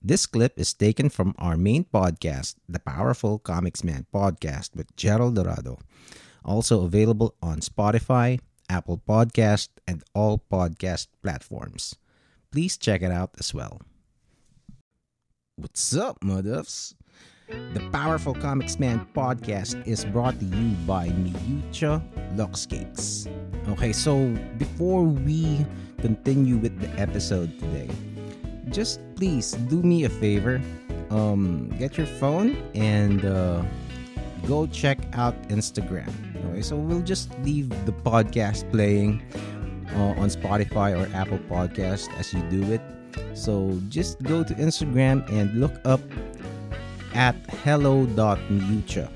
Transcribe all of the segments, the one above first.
This clip is taken from our main podcast, the Powerful Comics Man podcast with Gerald Dorado, also available on Spotify, Apple Podcast, and all podcast platforms. Please check it out as well. What's up, Muduffs? The Powerful Comics Man podcast is brought to you by Miyucha Lux Cakes. Okay, so before we continue with the episode today, just please do me a favor. Um, get your phone and uh, go check out Instagram. Okay, so we'll just leave the podcast playing uh, on Spotify or Apple Podcast as you do it. So just go to Instagram and look up at hello.mucha.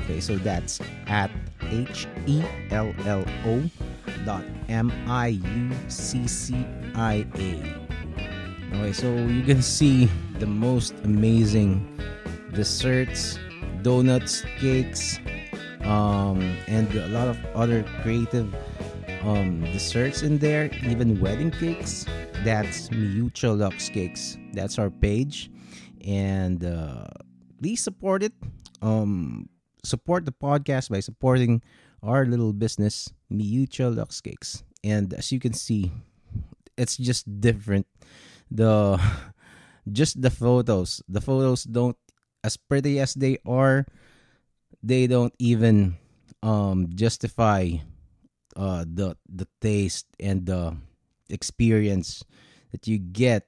Okay, so that's at H E L L O dot M I U C C I A. Okay, so you can see the most amazing desserts, donuts, cakes, um, and a lot of other creative um, desserts in there, even wedding cakes. That's Miyucha Lux Cakes. That's our page. And uh, please support it. Um, support the podcast by supporting our little business, Miyucha Lux Cakes. And as you can see, it's just different. The just the photos. The photos don't as pretty as they are, they don't even um justify uh the the taste and the experience that you get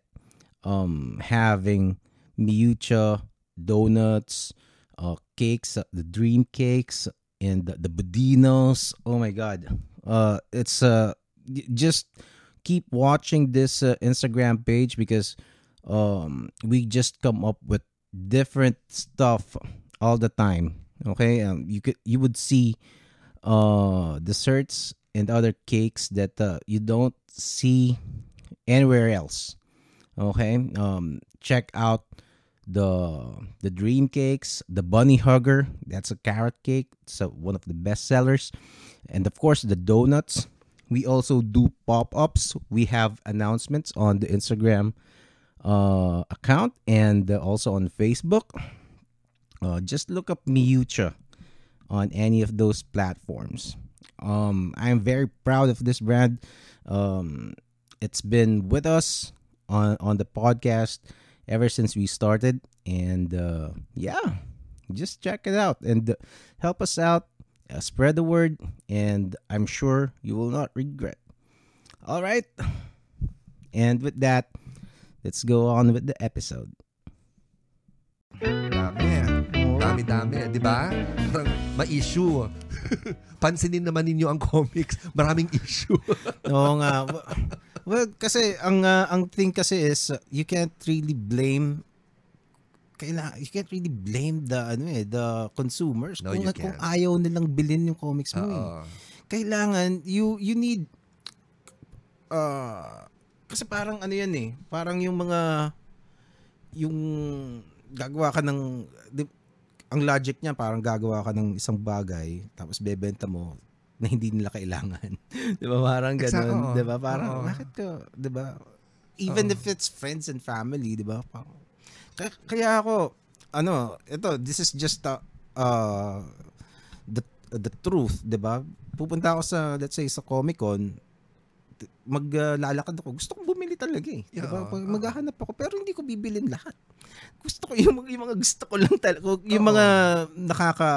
um having miucha donuts uh cakes uh, the dream cakes and the, the budinos oh my god uh it's uh just keep watching this uh, instagram page because um we just come up with different stuff all the time okay? Um you could you would see uh desserts and other cakes that uh, you don't see anywhere else okay? Um check out the the dream cakes the bunny hugger that's a carrot cake it's one of the best sellers. And of course the donuts we also do pop-ups. We have announcements on the instagram uh, account and uh, also on facebook. Uh, just look up miucha on any of those platforms. Um, i'm very proud of this brand. Um, it's been with us on on the podcast ever since we started and uh, yeah just check it out and uh, help us out uh, spread the word and i'm sure you will not regret all right and with that let's go on with the episode Dami. Dami-dami, di ba? Parang ma-issue. Pansinin naman ninyo ang comics. Maraming issue. Oo nga. Well, kasi ang uh, ang thing kasi is uh, you can't really blame kaila you can't really blame the ano eh the consumers No, kung, kung ayaw nilang bilhin yung comics mo. eh. Oo. Kailangan you you need uh, kasi parang ano yan eh, parang yung mga yung gagawa ka ng di, ang logic niya parang gagawa ka ng isang bagay tapos bebenta mo na hindi nila kailangan. 'Di ba? Parang ganoon, oo. 'di ba? Parang Oo. bakit ko, 'di ba? Even Oo. if it's friends and family, 'di ba? Parang- Kaya, ako ano, ito this is just a, uh, the the truth, 'di ba? Pupunta ako sa let's say sa Comic-Con, maglalakad ako. Gusto kong bumili talaga eh. Yeah, Pag oo. maghahanap ako pero hindi ko bibilin lahat. Gusto ko yung, yung mga gusto ko lang talaga, yung Oo. mga nakaka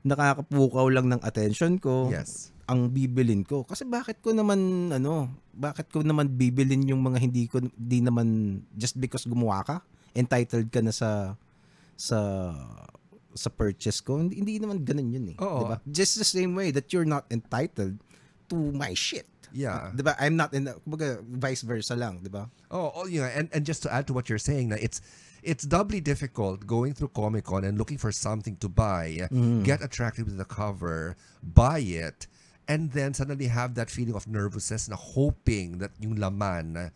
nakakapukaw lang ng attention ko Yes. Ang bibilin ko. Kasi bakit ko naman ano, bakit ko naman bibilin yung mga hindi ko di naman just because gumawa ka, entitled ka na sa sa sa purchase ko. Hindi, hindi naman ganun yun eh, Oo. 'di ba? Just the same way that you're not entitled to my shit. Yeah. 'Di ba? I'm not in kumbaga vice versa lang, 'di ba? Oh, oh yeah, and and just to add to what you're saying, na it's it's doubly difficult going through Comic Con and looking for something to buy, get attracted with the cover, buy it, and then suddenly have that feeling of nervousness na hoping that yung laman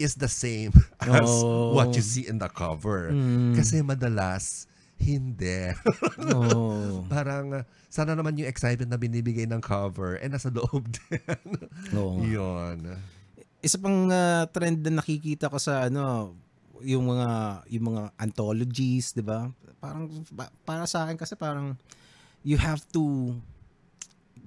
is the same as Oh. what you see in the cover. Kasi madalas hindi. Oh. Parang sana naman yung excitement na binibigay ng cover eh nasa loob din. Nga. Yun. isa pang ah, trend na nakikita ko sa ano, yung mga yung mga anthologies, 'di ba? Parang para sa akin kasi parang you have to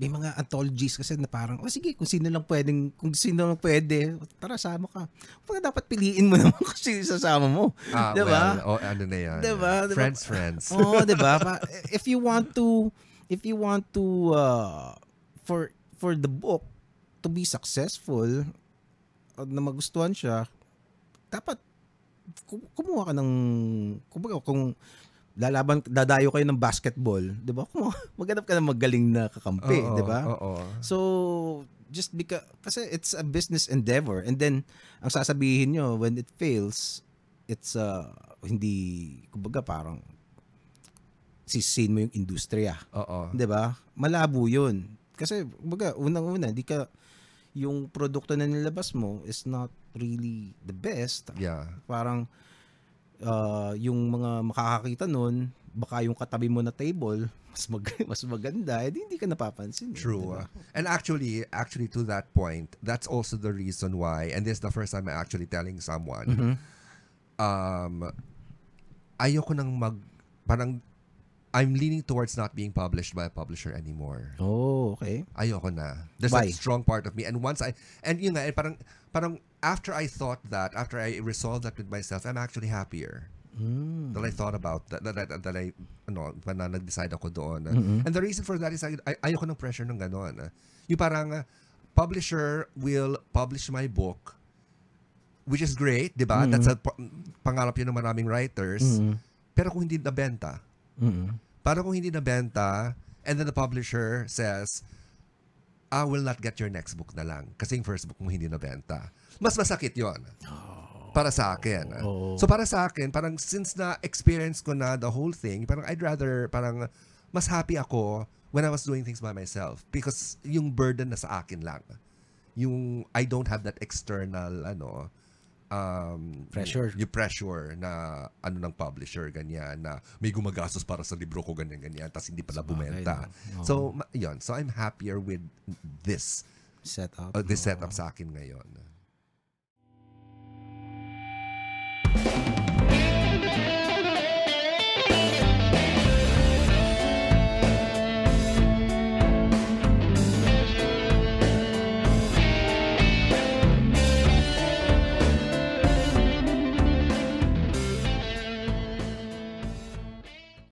may mga anthologies kasi na parang, oh sige, kung sino lang pwedeng, kung sino lang pwede, tara, sama ka. Kung dapat piliin mo naman kung sino sasama mo. Ah, Di ba? well, oh, ano na yan. Diba? Diba? Friends, friends. Oo, 'di ba? Pa- If you want to if you want to uh, for for the book to be successful at na magustuhan siya, dapat ku- kumuha ka ng kumbaga kung lalaban dadayo kayo ng basketball, 'di ba? Maghanap ka ng magaling na kakampi, 'di ba? So, just because, kasi it's a business endeavor. And then, ang sasabihin nyo, when it fails, it's uh, hindi, kumbaga parang, sisihin mo yung industriya. Oo. 'Di ba? Malabo yun. Kasi, kumbaga, unang-una, di ka, yung produkto na nilabas mo is not really the best. Yeah. Parang, uh, yung mga makakakita nun, baka yung katabi mo na table, mas mag mas maganda, eh, di hindi ka napapansin. eh, True. di ba? And actually, actually to that point, that's also the reason why, and this is the first time I'm actually telling someone, Mhm. um, ayoko nang mag, parang, I'm leaning towards not being published by a publisher anymore. Oh, okay. Ayoko na. There's Why? a strong part of me. And once I, and yun nga, eh, parang, parang after I thought that, after I resolved that with myself, I'm actually happier. Mm. that I thought about that that, that, that I ano pa na nag-decide ako doon. Mhm. And the reason for that is I, ay, ayoko ng pressure ng ganon. Yung parang uh, publisher will publish my book which is great, 'di ba? Mhm. That's a pa- pangarap yun ng maraming writers. Mm. Pero kung hindi nabenta, Mm. para kung hindi nabenta and then the publisher says I will not get your next book na lang kasi yung first book mo hindi nabenta. Mas masakit yon para sa akin. Oo. So para sa akin, parang since na experience ko na the whole thing, parang I'd rather parang mas happy ako when I was doing things by myself because yung burden na sa akin lang. Yung I don't have that external ano um Pressure. Yung pressure na ano ng publisher ganyan na may gumagastos para sa libro ko ganyan ganyan tapos hindi pala bumenta. Oo. So yun, so I'm happier with this Set up. uh, this setup sa akin ngayon.